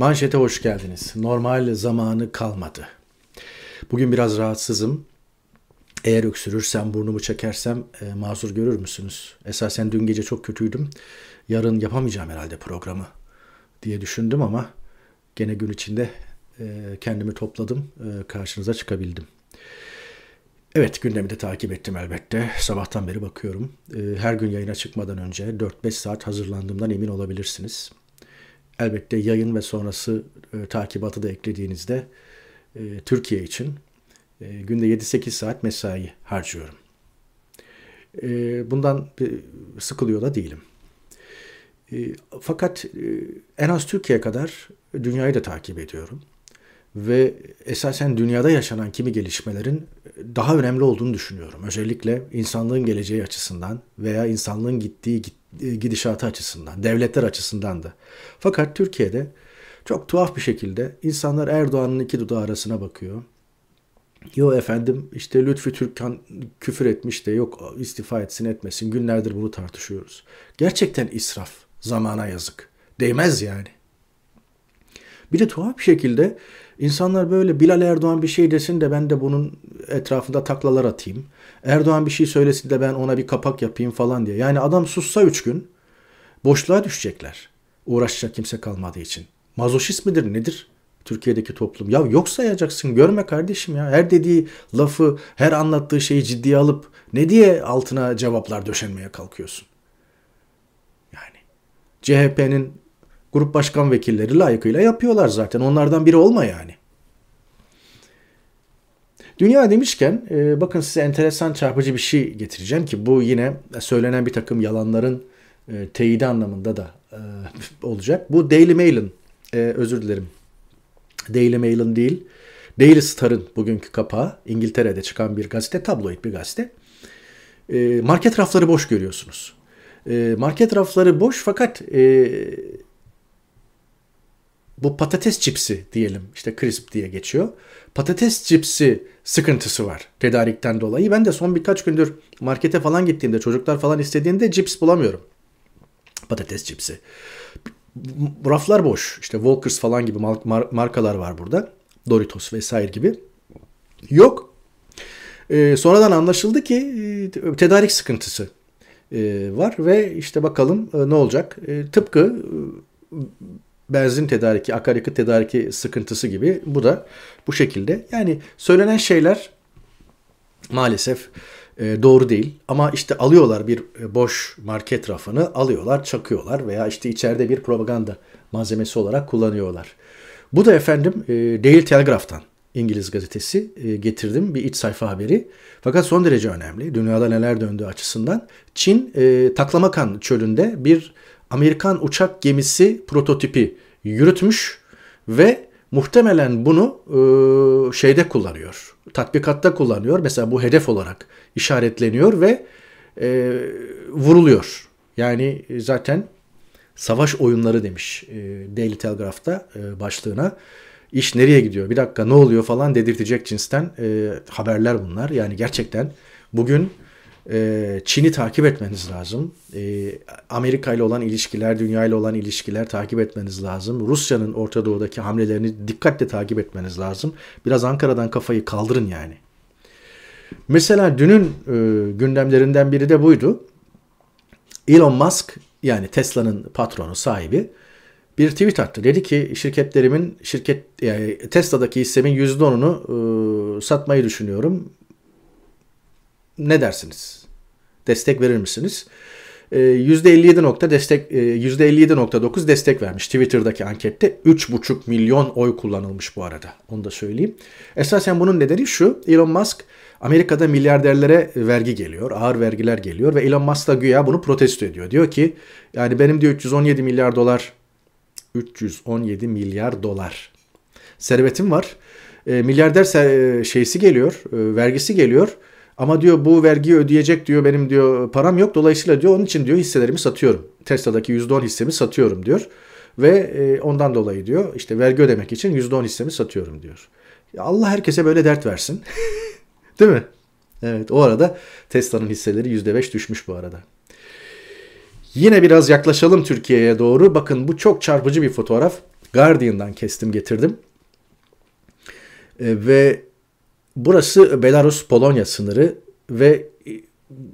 Manşete hoş geldiniz. Normal zamanı kalmadı. Bugün biraz rahatsızım. Eğer öksürürsem, burnumu çekersem e, mazur görür müsünüz? Esasen dün gece çok kötüydüm. Yarın yapamayacağım herhalde programı diye düşündüm ama gene gün içinde e, kendimi topladım. E, karşınıza çıkabildim. Evet gündemi de takip ettim elbette. Sabahtan beri bakıyorum. E, her gün yayına çıkmadan önce 4-5 saat hazırlandığımdan emin olabilirsiniz. Elbette yayın ve sonrası e, takibatı da eklediğinizde e, Türkiye için e, günde 7-8 saat mesai harcıyorum. E, bundan e, sıkılıyor da değilim. E, fakat e, en az Türkiye kadar dünyayı da takip ediyorum. Ve esasen dünyada yaşanan kimi gelişmelerin daha önemli olduğunu düşünüyorum. Özellikle insanlığın geleceği açısından veya insanlığın gittiği gidişatı açısından, devletler açısından da. Fakat Türkiye'de çok tuhaf bir şekilde insanlar Erdoğan'ın iki dudağı arasına bakıyor. Yo efendim işte Lütfü Türkan küfür etmiş de yok istifa etsin etmesin günlerdir bunu tartışıyoruz. Gerçekten israf, zamana yazık. Değmez yani. Bir de tuhaf bir şekilde insanlar böyle Bilal Erdoğan bir şey desin de ben de bunun etrafında taklalar atayım. Erdoğan bir şey söylesin de ben ona bir kapak yapayım falan diye. Yani adam sussa üç gün boşluğa düşecekler. Uğraşacak kimse kalmadığı için. Mazoşist midir nedir Türkiye'deki toplum? Ya yok sayacaksın görme kardeşim ya. Her dediği lafı, her anlattığı şeyi ciddiye alıp ne diye altına cevaplar döşenmeye kalkıyorsun? Yani CHP'nin grup başkan vekilleri layıkıyla yapıyorlar zaten. Onlardan biri olma yani. Dünya demişken e, bakın size enteresan çarpıcı bir şey getireceğim ki bu yine söylenen bir takım yalanların e, teyidi anlamında da e, olacak. Bu Daily Mail'in özür dilerim. Daily Mail'in değil Daily Star'ın bugünkü kapağı İngiltere'de çıkan bir gazete tabloid bir gazete. Market rafları boş görüyorsunuz. Market rafları boş fakat bu patates cipsi diyelim işte crisp diye geçiyor. Patates cipsi sıkıntısı var tedarikten dolayı. Ben de son birkaç gündür markete falan gittiğimde çocuklar falan istediğinde cips bulamıyorum. Patates cipsi. Raflar boş. İşte Walkers falan gibi markalar var burada. Doritos vesaire gibi. Yok. Ee, sonradan anlaşıldı ki e, tedarik sıkıntısı e, var ve işte bakalım e, ne olacak. Tıpkı benzin tedariki, akaryakıt tedariki sıkıntısı gibi bu da bu şekilde. Yani söylenen şeyler maalesef e, doğru değil ama işte alıyorlar bir e, boş market rafını alıyorlar, çakıyorlar veya işte içeride bir propaganda malzemesi olarak kullanıyorlar. Bu da efendim e, Daily Telegraph'tan İngiliz gazetesi getirdim bir iç sayfa haberi. Fakat son derece önemli. Dünyada neler döndüğü açısından. Çin Taklamakan çölünde bir Amerikan uçak gemisi prototipi yürütmüş ve muhtemelen bunu e, şeyde kullanıyor. Tatbikatta kullanıyor. Mesela bu hedef olarak işaretleniyor ve e, vuruluyor. Yani zaten savaş oyunları demiş e, Daily Telegraph'ta e, başlığına. İş nereye gidiyor? Bir dakika ne oluyor falan dedirtecek cinsten e, haberler bunlar. Yani gerçekten bugün Çin'i takip etmeniz lazım. Ee, Amerika ile olan ilişkiler, dünya ile olan ilişkiler takip etmeniz lazım. Rusya'nın Orta Doğu'daki hamlelerini dikkatle takip etmeniz lazım. Biraz Ankara'dan kafayı kaldırın yani. Mesela dünün e, gündemlerinden biri de buydu. Elon Musk yani Tesla'nın patronu, sahibi bir tweet attı. Dedi ki şirketlerimin şirket yani Tesla'daki hissemin %10'unu e, satmayı düşünüyorum ne dersiniz? Destek verir misiniz? %57 ee, nokta destek %57.9 e, destek vermiş Twitter'daki ankette 3,5 milyon oy kullanılmış bu arada. Onu da söyleyeyim. Esasen bunun nedeni şu. Elon Musk Amerika'da milyarderlere vergi geliyor, ağır vergiler geliyor ve Elon Musk da güya bunu protesto ediyor. Diyor ki yani benim diyor 317 milyar dolar 317 milyar dolar servetim var. E, milyarder şeysi geliyor, e, vergisi geliyor. Ama diyor bu vergiyi ödeyecek diyor benim diyor param yok. Dolayısıyla diyor onun için diyor hisselerimi satıyorum. Tesla'daki %10 hissemi satıyorum diyor. Ve e, ondan dolayı diyor işte vergi ödemek için %10 hissemi satıyorum diyor. Ya Allah herkese böyle dert versin. Değil mi? Evet o arada Tesla'nın hisseleri %5 düşmüş bu arada. Yine biraz yaklaşalım Türkiye'ye doğru. Bakın bu çok çarpıcı bir fotoğraf. Guardian'dan kestim getirdim. E, ve burası Belarus-Polonya sınırı ve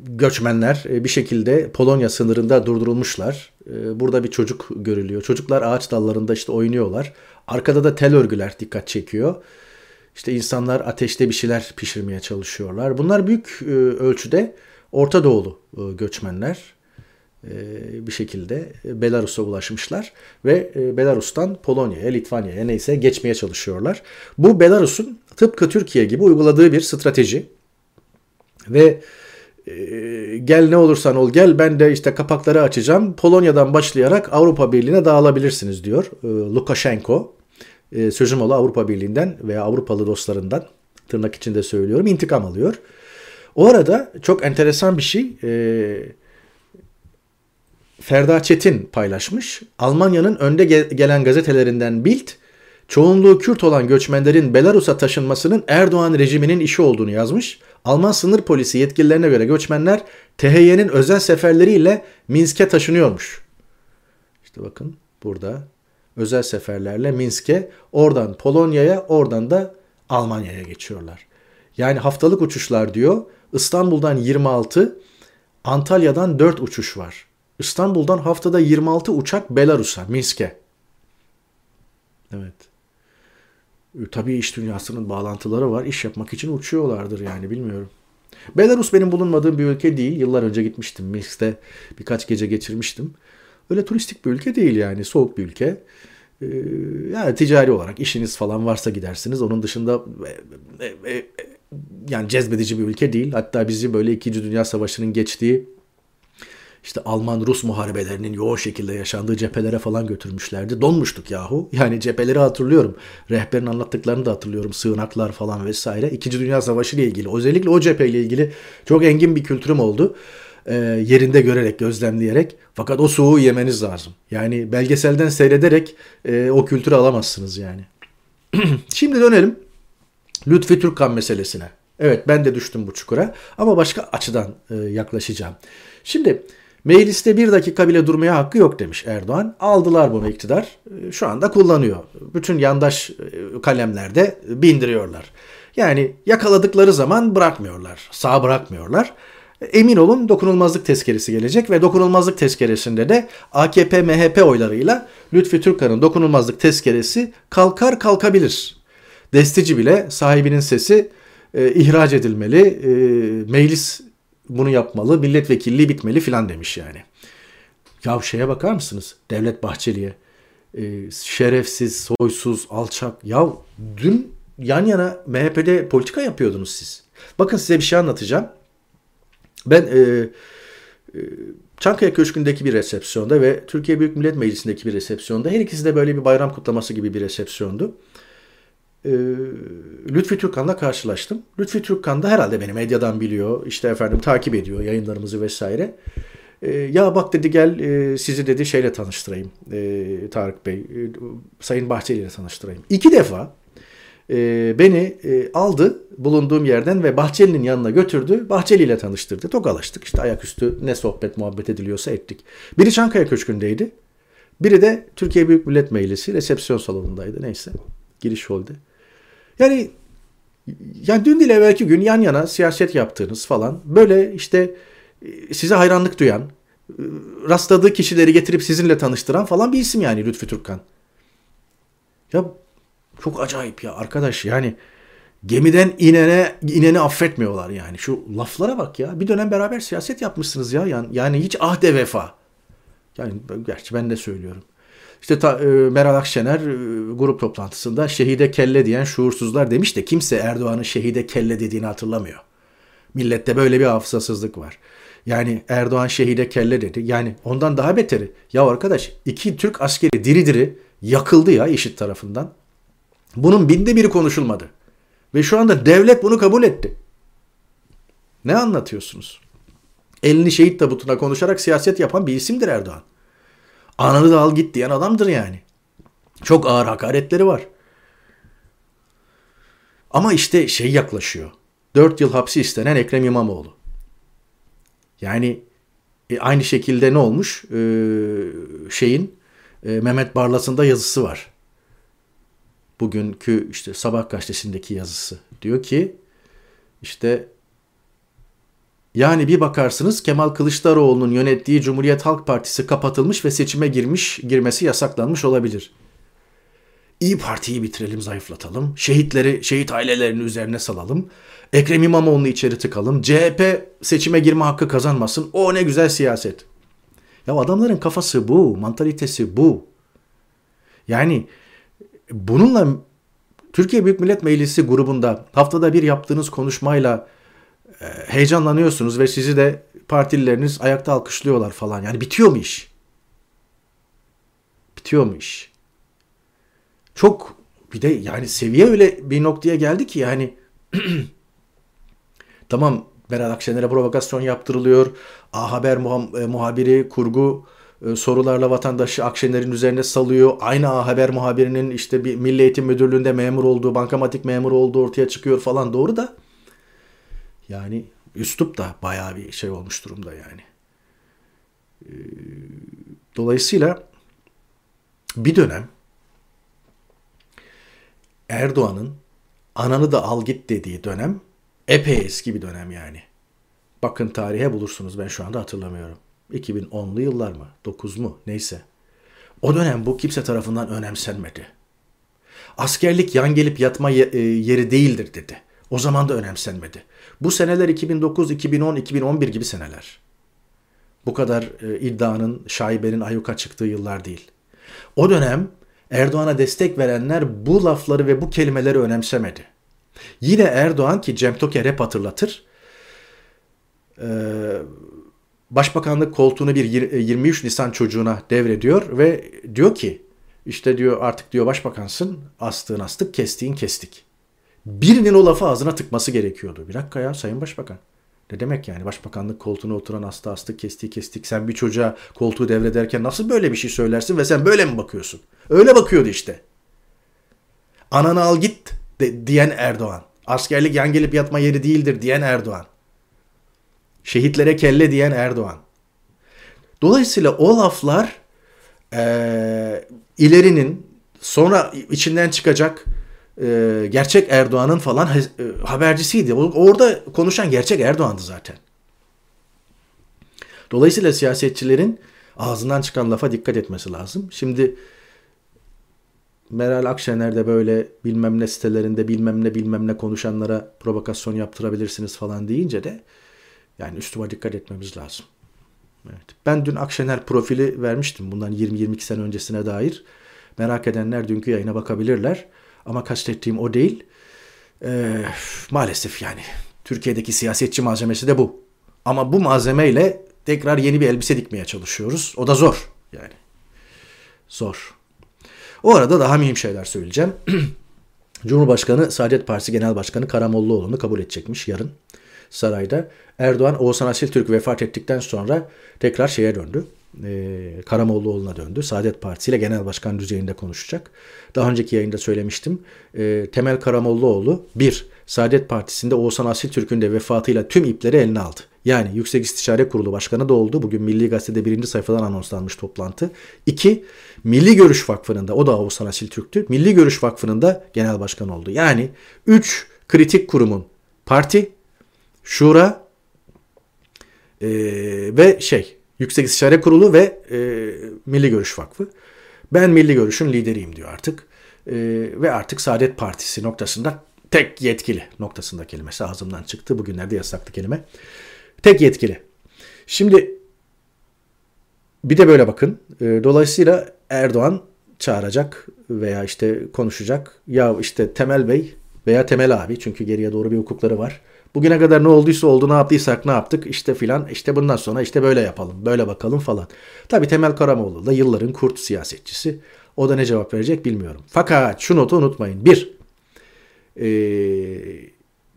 göçmenler e, bir şekilde Polonya sınırında durdurulmuşlar. E, burada bir çocuk görülüyor. Çocuklar ağaç dallarında işte oynuyorlar. Arkada da tel örgüler dikkat çekiyor. İşte insanlar ateşte bir şeyler pişirmeye çalışıyorlar. Bunlar büyük e, ölçüde Orta Doğulu göçmenler bir şekilde Belarus'a ulaşmışlar ve Belarus'tan Polonya'ya, Litvanya'ya neyse geçmeye çalışıyorlar. Bu Belarus'un tıpkı Türkiye gibi uyguladığı bir strateji ve ee, gel ne olursan ol gel ben de işte kapakları açacağım. Polonya'dan başlayarak Avrupa Birliği'ne dağılabilirsiniz diyor e, Lukashenko. E, sözüm ola Avrupa Birliği'nden veya Avrupalı dostlarından tırnak içinde söylüyorum intikam alıyor. O arada çok enteresan bir şey e, Ferda Çetin paylaşmış. Almanya'nın önde gelen gazetelerinden Bild çoğunluğu Kürt olan göçmenlerin Belarus'a taşınmasının Erdoğan rejiminin işi olduğunu yazmış. Alman sınır polisi yetkililerine göre göçmenler THY'nin özel seferleriyle Minsk'e taşınıyormuş. İşte bakın burada özel seferlerle Minsk'e, oradan Polonya'ya, oradan da Almanya'ya geçiyorlar. Yani haftalık uçuşlar diyor. İstanbul'dan 26, Antalya'dan 4 uçuş var. İstanbul'dan haftada 26 uçak Belarus'a, Minsk'e. Evet. E, tabii iş dünyasının bağlantıları var. İş yapmak için uçuyorlardır yani bilmiyorum. Belarus benim bulunmadığım bir ülke değil. Yıllar önce gitmiştim. Minsk'te birkaç gece geçirmiştim. Öyle turistik bir ülke değil yani. Soğuk bir ülke. Ee, yani ticari olarak işiniz falan varsa gidersiniz. Onun dışında e, e, yani cezbedici bir ülke değil. Hatta bizi böyle 2. Dünya Savaşı'nın geçtiği işte Alman-Rus muharebelerinin yoğun şekilde yaşandığı cephelere falan götürmüşlerdi. Donmuştuk yahu. Yani cepheleri hatırlıyorum. Rehberin anlattıklarını da hatırlıyorum. Sığınaklar falan vesaire. İkinci Dünya Savaşı ile ilgili. Özellikle o cepheyle ilgili çok engin bir kültürüm oldu. E, yerinde görerek, gözlemleyerek. Fakat o soğuğu yemeniz lazım. Yani belgeselden seyrederek e, o kültürü alamazsınız yani. Şimdi dönelim Lütfi Türkkan meselesine. Evet ben de düştüm bu çukura ama başka açıdan e, yaklaşacağım. Şimdi Mecliste bir dakika bile durmaya hakkı yok demiş Erdoğan. Aldılar bunu iktidar. Ee, şu anda kullanıyor. Bütün yandaş e, kalemlerde bindiriyorlar. Yani yakaladıkları zaman bırakmıyorlar. Sağ bırakmıyorlar. Emin olun dokunulmazlık tezkeresi gelecek ve dokunulmazlık tezkeresinde de AKP MHP oylarıyla Lütfi Türkan'ın dokunulmazlık tezkeresi kalkar kalkabilir. Destici bile sahibinin sesi e, ihraç edilmeli. E, meclis bunu yapmalı, milletvekilliği bitmeli filan demiş yani. Ya şeye bakar mısınız? Devlet Bahçeli'ye. Ee, şerefsiz, soysuz, alçak. Ya dün yan yana MHP'de politika yapıyordunuz siz. Bakın size bir şey anlatacağım. Ben e, e, Çankaya Köşkü'ndeki bir resepsiyonda ve Türkiye Büyük Millet Meclisi'ndeki bir resepsiyonda her ikisi de böyle bir bayram kutlaması gibi bir resepsiyondu e, Lütfi Türkkan'la karşılaştım. Lütfi Türkkan da herhalde beni medyadan biliyor. İşte efendim takip ediyor yayınlarımızı vesaire. E, ya bak dedi gel e, sizi dedi şeyle tanıştırayım e, Tarık Bey. E, Sayın Bahçeli ile tanıştırayım. İki defa beni aldı bulunduğum yerden ve Bahçeli'nin yanına götürdü. Bahçeli ile tanıştırdı. Tokalaştık işte ayaküstü ne sohbet muhabbet ediliyorsa ettik. Biri Çankaya Köşkü'ndeydi. Biri de Türkiye Büyük Millet Meclisi resepsiyon salonundaydı neyse. Giriş oldu. Yani yani dün değil evvelki gün yan yana siyaset yaptığınız falan böyle işte e, size hayranlık duyan, e, rastladığı kişileri getirip sizinle tanıştıran falan bir isim yani Lütfü Türkkan. Ya çok acayip ya arkadaş yani gemiden inene ineni affetmiyorlar yani. Şu laflara bak ya. Bir dönem beraber siyaset yapmışsınız ya. Yani, yani hiç ahde vefa. Yani gerçi ben de söylüyorum. İşte ta, e, Meral Akşener e, grup toplantısında şehide kelle diyen şuursuzlar demiş de kimse Erdoğan'ın şehide kelle dediğini hatırlamıyor. Millette böyle bir hafızasızlık var. Yani Erdoğan şehide kelle dedi. Yani ondan daha beteri. Ya arkadaş iki Türk askeri diri diri yakıldı ya işit tarafından. Bunun binde biri konuşulmadı. Ve şu anda devlet bunu kabul etti. Ne anlatıyorsunuz? Elini şehit tabutuna konuşarak siyaset yapan bir isimdir Erdoğan. Ananı da al git diyen adamdır yani. Çok ağır hakaretleri var. Ama işte şey yaklaşıyor. 4 yıl hapsi istenen Ekrem İmamoğlu. Yani e, aynı şekilde ne olmuş? Ee, şeyin e, Mehmet Barlas'ın da yazısı var. bugünkü işte Sabah gazetesindeki yazısı. Diyor ki işte yani bir bakarsınız Kemal Kılıçdaroğlu'nun yönettiği Cumhuriyet Halk Partisi kapatılmış ve seçime girmiş, girmesi yasaklanmış olabilir. İyi Parti'yi bitirelim, zayıflatalım. Şehitleri, şehit ailelerini üzerine salalım. Ekrem İmamoğlu'nu içeri tıkalım. CHP seçime girme hakkı kazanmasın. O ne güzel siyaset. Ya adamların kafası bu, mantalitesi bu. Yani bununla Türkiye Büyük Millet Meclisi grubunda haftada bir yaptığınız konuşmayla heyecanlanıyorsunuz ve sizi de partilileriniz ayakta alkışlıyorlar falan. Yani bitiyor mu iş? Bitiyor mu iş? Çok bir de yani seviye öyle bir noktaya geldi ki yani tamam Meral Akşener'e provokasyon yaptırılıyor. A Haber muha- e, muhabiri kurgu e, sorularla vatandaşı Akşener'in üzerine salıyor. Aynı A Haber muhabirinin işte bir Milli Eğitim Müdürlüğü'nde memur olduğu, bankamatik memur olduğu ortaya çıkıyor falan doğru da yani üslup da bayağı bir şey olmuş durumda yani. E, dolayısıyla bir dönem Erdoğan'ın ananı da al git dediği dönem epey eski bir dönem yani. Bakın tarihe bulursunuz ben şu anda hatırlamıyorum. 2010'lu yıllar mı? 9 mu? Neyse. O dönem bu kimse tarafından önemsenmedi. Askerlik yan gelip yatma e, yeri değildir dedi. O zaman da önemsenmedi. Bu seneler 2009, 2010, 2011 gibi seneler. Bu kadar e, iddianın, şaibenin ayuka çıktığı yıllar değil. O dönem Erdoğan'a destek verenler bu lafları ve bu kelimeleri önemsemedi. Yine Erdoğan ki Cem Toker hep hatırlatır. Ee, başbakanlık koltuğunu bir 23 e, Nisan çocuğuna devrediyor ve diyor ki işte diyor artık diyor başbakansın astığın astık kestiğin kestik. Birinin o lafı ağzına tıkması gerekiyordu. Bir dakika ya sayın başbakan. Ne demek yani başbakanlık koltuğuna oturan hasta astık kestiği kestik. Sen bir çocuğa koltuğu devrederken nasıl böyle bir şey söylersin ve sen böyle mi bakıyorsun? Öyle bakıyordu işte. Ananı al git de, diyen Erdoğan. Askerlik yan gelip yatma yeri değildir diyen Erdoğan. Şehitlere kelle diyen Erdoğan. Dolayısıyla o laflar e, ilerinin sonra içinden çıkacak e, gerçek Erdoğan'ın falan e, habercisiydi. Orada konuşan gerçek Erdoğan'dı zaten. Dolayısıyla siyasetçilerin ağzından çıkan lafa dikkat etmesi lazım. Şimdi Meral Akşener de böyle bilmem ne sitelerinde bilmem ne bilmem ne konuşanlara provokasyon yaptırabilirsiniz falan deyince de yani üstüme dikkat etmemiz lazım. Evet. Ben dün Akşener profili vermiştim bundan 20-22 sene öncesine dair. Merak edenler dünkü yayına bakabilirler. Ama kastettiğim o değil. Ee, maalesef yani Türkiye'deki siyasetçi malzemesi de bu. Ama bu malzemeyle tekrar yeni bir elbise dikmeye çalışıyoruz. O da zor yani. Zor. O arada daha mühim şeyler söyleyeceğim. Cumhurbaşkanı Saadet Partisi Genel Başkanı Karamollaoğlu'nu kabul edecekmiş yarın sarayda. Erdoğan Oğuzhan Asiltürk vefat ettikten sonra tekrar şeye döndü. E, Karamollaoğlu'na döndü. Saadet Partisi ile genel başkan düzeyinde konuşacak. Daha önceki yayında söylemiştim. E, Temel Karamollaoğlu bir Saadet Partisi'nde Oğuzhan Asiltürk'ün de vefatıyla tüm ipleri eline aldı. Yani Yüksek İstişare Kurulu Başkanı da oldu. Bugün Milli Gazete'de birinci sayfadan anonslanmış toplantı. İki, Milli Görüş Vakfı'nın da, o da Oğuzhan Asiltürk'tü. Milli Görüş Vakfı'nın da genel başkan oldu. Yani üç kritik kurumun parti, şura e, ve şey Yüksek İstişare Kurulu ve e, Milli Görüş Vakfı. Ben Milli Görüş'ün lideriyim diyor artık. E, ve artık Saadet Partisi noktasında tek yetkili noktasında kelimesi ağzımdan çıktı. Bugünlerde yasaklı kelime. Tek yetkili. Şimdi bir de böyle bakın. E, dolayısıyla Erdoğan çağıracak veya işte konuşacak. Ya işte Temel Bey veya Temel abi çünkü geriye doğru bir hukukları var. Bugüne kadar ne olduysa oldu ne yaptıysak ne yaptık işte filan işte bundan sonra işte böyle yapalım böyle bakalım falan. Tabi Temel Karamoğlu da yılların kurt siyasetçisi. O da ne cevap verecek bilmiyorum. Fakat şu notu unutmayın. Bir, e,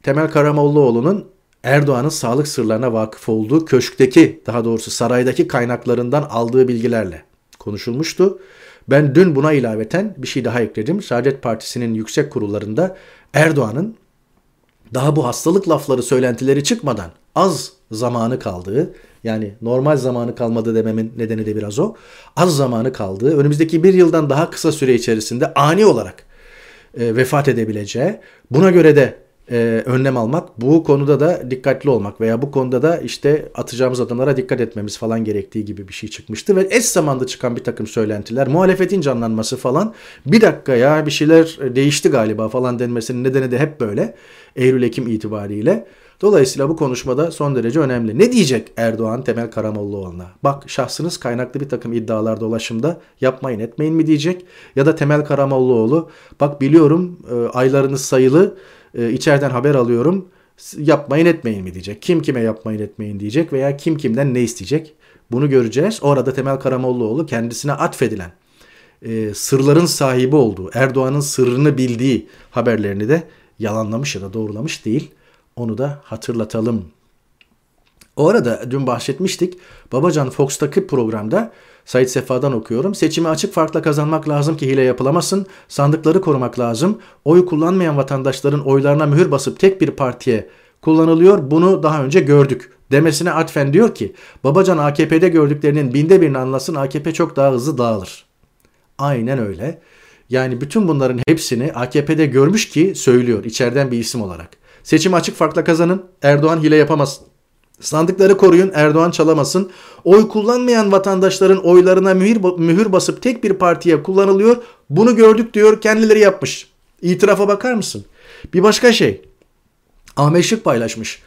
Temel Karamollaoğlu'nun Erdoğan'ın sağlık sırlarına vakıf olduğu köşkteki daha doğrusu saraydaki kaynaklarından aldığı bilgilerle konuşulmuştu. Ben dün buna ilaveten bir şey daha ekledim. Saadet Partisi'nin yüksek kurullarında Erdoğan'ın daha bu hastalık lafları söylentileri çıkmadan az zamanı kaldığı yani normal zamanı kalmadı dememin nedeni de biraz o. Az zamanı kaldığı önümüzdeki bir yıldan daha kısa süre içerisinde ani olarak e, vefat edebileceği. Buna göre de e, önlem almak, bu konuda da dikkatli olmak veya bu konuda da işte atacağımız adımlara dikkat etmemiz falan gerektiği gibi bir şey çıkmıştı. Ve eş zamanda çıkan bir takım söylentiler, muhalefetin canlanması falan bir dakika ya bir şeyler değişti galiba falan denmesinin nedeni de hep böyle Eylül-Ekim itibariyle. Dolayısıyla bu konuşmada son derece önemli. Ne diyecek Erdoğan Temel Karamollaoğlu'na? Bak şahsınız kaynaklı bir takım iddialar dolaşımda yapmayın etmeyin mi diyecek? Ya da Temel Karamollaoğlu bak biliyorum e, aylarınız sayılı e, içeriden haber alıyorum yapmayın etmeyin mi diyecek. Kim kime yapmayın etmeyin diyecek veya kim kimden ne isteyecek? Bunu göreceğiz. Orada Temel Karamollaoğlu kendisine atfedilen e, sırların sahibi olduğu, Erdoğan'ın sırrını bildiği haberlerini de yalanlamış ya da doğrulamış değil. Onu da hatırlatalım. O arada dün bahsetmiştik. Babacan Fox'taki programda Said Sefa'dan okuyorum. Seçimi açık farkla kazanmak lazım ki hile yapılamasın. Sandıkları korumak lazım. Oy kullanmayan vatandaşların oylarına mühür basıp tek bir partiye kullanılıyor. Bunu daha önce gördük. Demesine atfen diyor ki Babacan AKP'de gördüklerinin binde birini anlasın AKP çok daha hızlı dağılır. Aynen öyle. Yani bütün bunların hepsini AKP'de görmüş ki söylüyor içeriden bir isim olarak. Seçim açık farkla kazanın. Erdoğan hile yapamaz. Sandıkları koruyun Erdoğan çalamasın. Oy kullanmayan vatandaşların oylarına mühür, mühür basıp tek bir partiye kullanılıyor. Bunu gördük diyor kendileri yapmış. İtirafa bakar mısın? Bir başka şey. Ahmet Şık paylaşmış.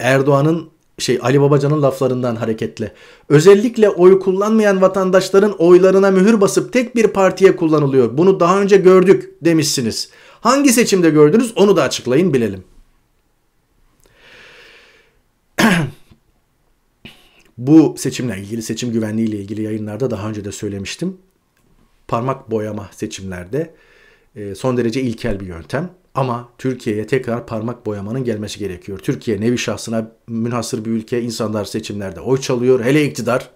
Erdoğan'ın şey Ali Babacan'ın laflarından hareketle. Özellikle oy kullanmayan vatandaşların oylarına mühür basıp tek bir partiye kullanılıyor. Bunu daha önce gördük demişsiniz. Hangi seçimde gördünüz onu da açıklayın bilelim. Bu seçimle ilgili, seçim güvenliği ile ilgili yayınlarda daha önce de söylemiştim. Parmak boyama seçimlerde e, son derece ilkel bir yöntem. Ama Türkiye'ye tekrar parmak boyamanın gelmesi gerekiyor. Türkiye nevi şahsına münhasır bir ülke. İnsanlar seçimlerde oy çalıyor. Hele iktidar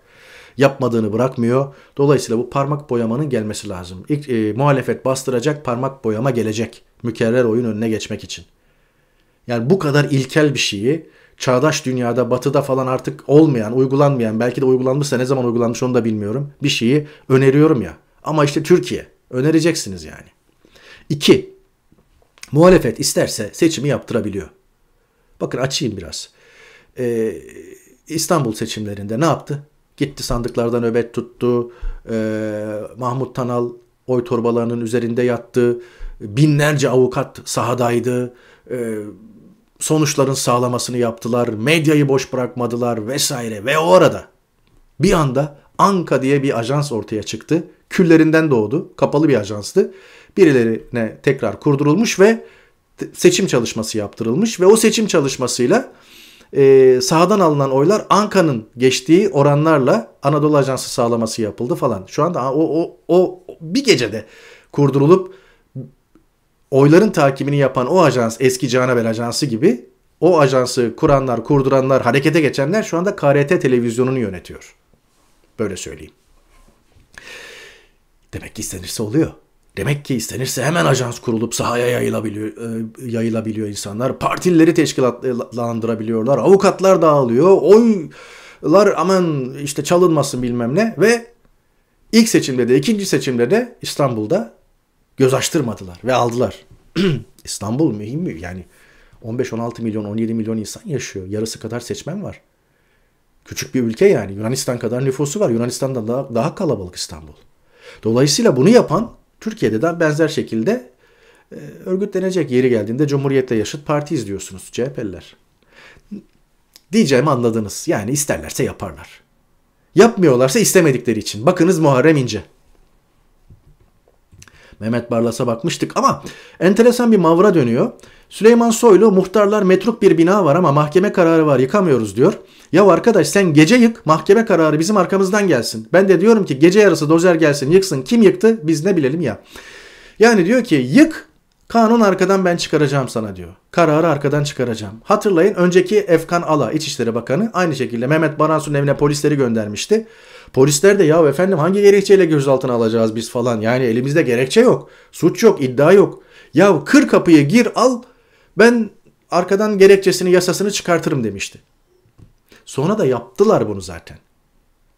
yapmadığını bırakmıyor. Dolayısıyla bu parmak boyamanın gelmesi lazım. İlk, e, muhalefet bastıracak parmak boyama gelecek. Mükerrer oyun önüne geçmek için. Yani bu kadar ilkel bir şeyi çağdaş dünyada batıda falan artık olmayan, uygulanmayan, belki de uygulanmışsa ne zaman uygulanmış onu da bilmiyorum. Bir şeyi öneriyorum ya. Ama işte Türkiye. Önereceksiniz yani. İki, muhalefet isterse seçimi yaptırabiliyor. Bakın açayım biraz. Ee, İstanbul seçimlerinde ne yaptı? Gitti sandıklardan nöbet tuttu. Ee, Mahmut Tanal oy torbalarının üzerinde yattı. Binlerce avukat sahadaydı. Ee, sonuçların sağlamasını yaptılar. Medyayı boş bırakmadılar vesaire. Ve o arada bir anda Anka diye bir ajans ortaya çıktı. Küllerinden doğdu. Kapalı bir ajanstı. Birilerine tekrar kurdurulmuş ve seçim çalışması yaptırılmış ve o seçim çalışmasıyla e, sahadan alınan oylar Anka'nın geçtiği oranlarla Anadolu Ajansı sağlaması yapıldı falan. Şu anda o, o, o bir gecede kurdurulup oyların takibini yapan o ajans eski Canabel Ajansı gibi o ajansı kuranlar, kurduranlar, harekete geçenler şu anda KRT televizyonunu yönetiyor. Böyle söyleyeyim. Demek ki istenirse oluyor. Demek ki istenirse hemen ajans kurulup sahaya yayılabiliyor, e, yayılabiliyor insanlar. Partilileri teşkilatlandırabiliyorlar. Avukatlar dağılıyor. Oylar aman işte çalınmasın bilmem ne. Ve ilk seçimde de ikinci seçimde de İstanbul'da göz açtırmadılar ve aldılar. İstanbul mühim mi? Yani 15-16 milyon 17 milyon insan yaşıyor. Yarısı kadar seçmen var. Küçük bir ülke yani. Yunanistan kadar nüfusu var. Yunanistan'dan daha, daha kalabalık İstanbul. Dolayısıyla bunu yapan Türkiye'de de benzer şekilde e, örgütlenecek yeri geldiğinde Cumhuriyet'le yaşıt parti izliyorsunuz CHP'liler. Diyeceğimi anladınız. Yani isterlerse yaparlar. Yapmıyorlarsa istemedikleri için. Bakınız Muharrem İnce. Mehmet Barlas'a bakmıştık ama enteresan bir mavra dönüyor. Süleyman Soylu muhtarlar metruk bir bina var ama mahkeme kararı var yıkamıyoruz diyor. Ya arkadaş sen gece yık mahkeme kararı bizim arkamızdan gelsin. Ben de diyorum ki gece yarısı dozer gelsin yıksın. Kim yıktı biz ne bilelim ya. Yani diyor ki yık kanun arkadan ben çıkaracağım sana diyor. Kararı arkadan çıkaracağım. Hatırlayın önceki Efkan Ala İçişleri Bakanı aynı şekilde Mehmet Baransu'nun evine polisleri göndermişti. Polisler de ya efendim hangi gerekçeyle gözaltına alacağız biz falan. Yani elimizde gerekçe yok. Suç yok, iddia yok. Ya kır kapıyı gir al ben arkadan gerekçesini yasasını çıkartırım demişti. Sonra da yaptılar bunu zaten.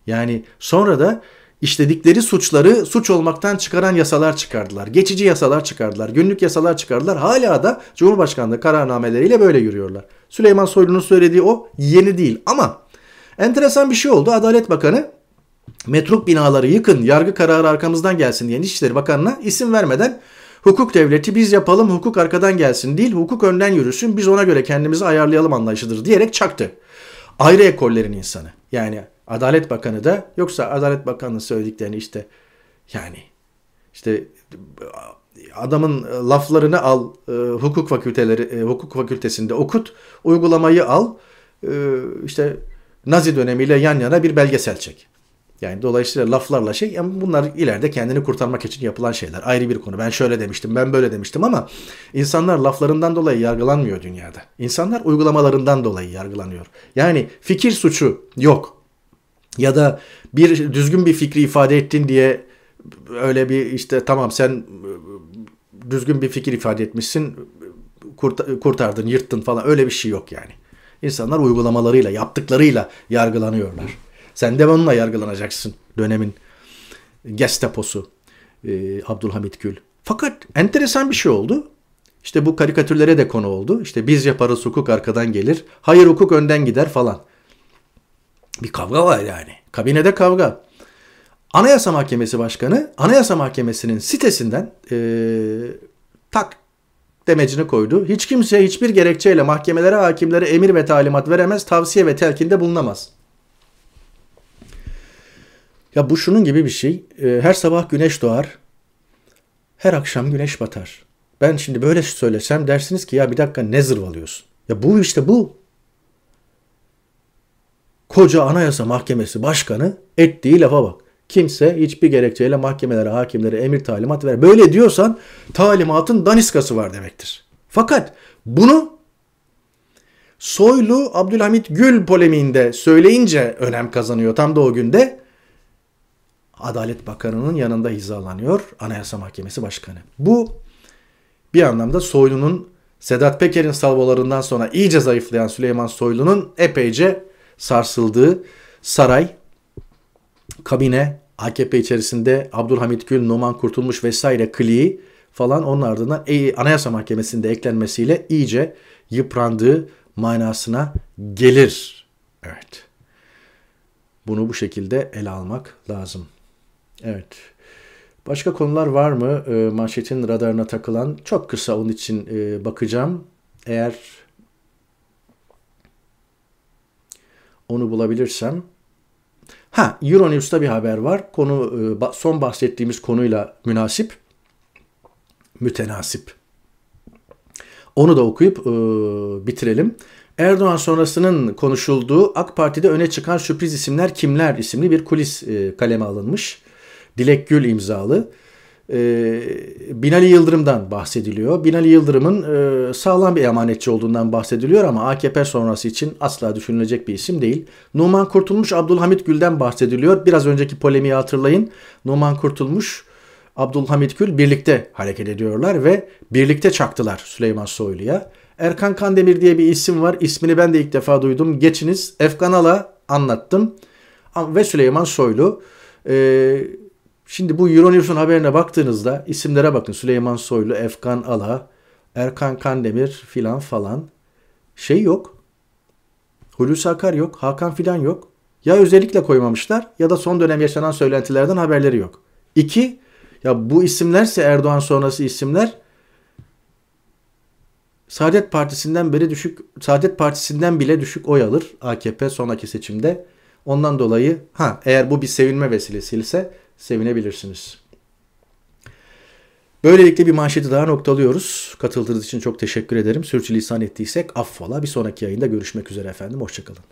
Yani sonra da işledikleri suçları suç olmaktan çıkaran yasalar çıkardılar. Geçici yasalar çıkardılar. Günlük yasalar çıkardılar. Hala da Cumhurbaşkanlığı kararnameleriyle böyle yürüyorlar. Süleyman Soylu'nun söylediği o yeni değil ama enteresan bir şey oldu. Adalet Bakanı metruk binaları yıkın, yargı kararı arkamızdan gelsin diyen İçişleri Bakanı'na isim vermeden hukuk devleti biz yapalım, hukuk arkadan gelsin değil, hukuk önden yürüsün, biz ona göre kendimizi ayarlayalım anlayışıdır diyerek çaktı. Ayrı ekollerin insanı. Yani Adalet Bakanı da yoksa Adalet Bakanı'nın söylediklerini işte yani işte adamın laflarını al e, hukuk fakülteleri e, hukuk fakültesinde okut uygulamayı al e, işte Nazi dönemiyle yan yana bir belgesel çek. Yani dolayısıyla laflarla şey yani bunlar ileride kendini kurtarmak için yapılan şeyler. Ayrı bir konu. Ben şöyle demiştim, ben böyle demiştim ama insanlar laflarından dolayı yargılanmıyor dünyada. İnsanlar uygulamalarından dolayı yargılanıyor. Yani fikir suçu yok. Ya da bir düzgün bir fikri ifade ettin diye öyle bir işte tamam sen düzgün bir fikir ifade etmişsin kurtardın, yırttın falan öyle bir şey yok yani. İnsanlar uygulamalarıyla, yaptıklarıyla yargılanıyorlar. Sen de onunla yargılanacaksın dönemin Gestapo'su e, Abdülhamit Gül. Fakat enteresan bir şey oldu. İşte bu karikatürlere de konu oldu. İşte biz yaparız hukuk arkadan gelir. Hayır hukuk önden gider falan. Bir kavga var yani. Kabinede kavga. Anayasa Mahkemesi Başkanı Anayasa Mahkemesi'nin sitesinden e, tak demecini koydu. Hiç kimse hiçbir gerekçeyle mahkemelere, hakimlere emir ve talimat veremez, tavsiye ve telkinde bulunamaz. Ya bu şunun gibi bir şey. Ee, her sabah güneş doğar. Her akşam güneş batar. Ben şimdi böyle söylesem dersiniz ki ya bir dakika ne zırvalıyorsun? Ya bu işte bu. Koca Anayasa Mahkemesi Başkanı ettiği lafa bak. Kimse hiçbir gerekçeyle mahkemelere, hakimlere emir talimat ver. Böyle diyorsan talimatın daniskası var demektir. Fakat bunu Soylu Abdülhamit Gül polemiğinde söyleyince önem kazanıyor tam da o günde. Adalet Bakanı'nın yanında hizalanıyor Anayasa Mahkemesi Başkanı. Bu bir anlamda Soylu'nun Sedat Peker'in salvolarından sonra iyice zayıflayan Süleyman Soylu'nun epeyce sarsıldığı saray, kabine, AKP içerisinde Abdülhamit Gül, Numan Kurtulmuş vesaire kliği falan onun ardından Anayasa Mahkemesi'nde eklenmesiyle iyice yıprandığı manasına gelir. Evet. Bunu bu şekilde ele almak lazım. Evet. Başka konular var mı e, manşetin radarına takılan? Çok kısa onun için e, bakacağım. Eğer onu bulabilirsem. Ha Euronews'ta bir haber var. Konu e, son bahsettiğimiz konuyla münasip. Mütenasip. Onu da okuyup e, bitirelim. Erdoğan sonrasının konuşulduğu AK Parti'de öne çıkan sürpriz isimler kimler isimli bir kulis e, kaleme alınmış. Dilek Gül imzalı. E, Binali Yıldırım'dan bahsediliyor. Binali Yıldırım'ın e, sağlam bir emanetçi olduğundan bahsediliyor ama AKP sonrası için asla düşünülecek bir isim değil. Numan Kurtulmuş Abdülhamit Gül'den bahsediliyor. Biraz önceki polemiği hatırlayın. Numan Kurtulmuş Abdülhamit Gül birlikte hareket ediyorlar ve birlikte çaktılar Süleyman Soylu'ya. Erkan Kandemir diye bir isim var. İsmini ben de ilk defa duydum. Geçiniz. Efkan Ala anlattım. Ve Süleyman Soylu. Ee, Şimdi bu Euronews'un haberine baktığınızda isimlere bakın. Süleyman Soylu, Efkan Ala, Erkan Kandemir filan falan. Şey yok. Hulusi Akar yok. Hakan filan yok. Ya özellikle koymamışlar ya da son dönem yaşanan söylentilerden haberleri yok. İki, ya bu isimlerse Erdoğan sonrası isimler Saadet Partisi'nden beri düşük, Saadet Partisi'nden bile düşük oy alır AKP sonraki seçimde. Ondan dolayı ha eğer bu bir sevinme vesilesi ise sevinebilirsiniz. Böylelikle bir manşeti daha noktalıyoruz. Katıldığınız için çok teşekkür ederim. Sürçülisan ettiysek affola. Bir sonraki yayında görüşmek üzere efendim. Hoşçakalın.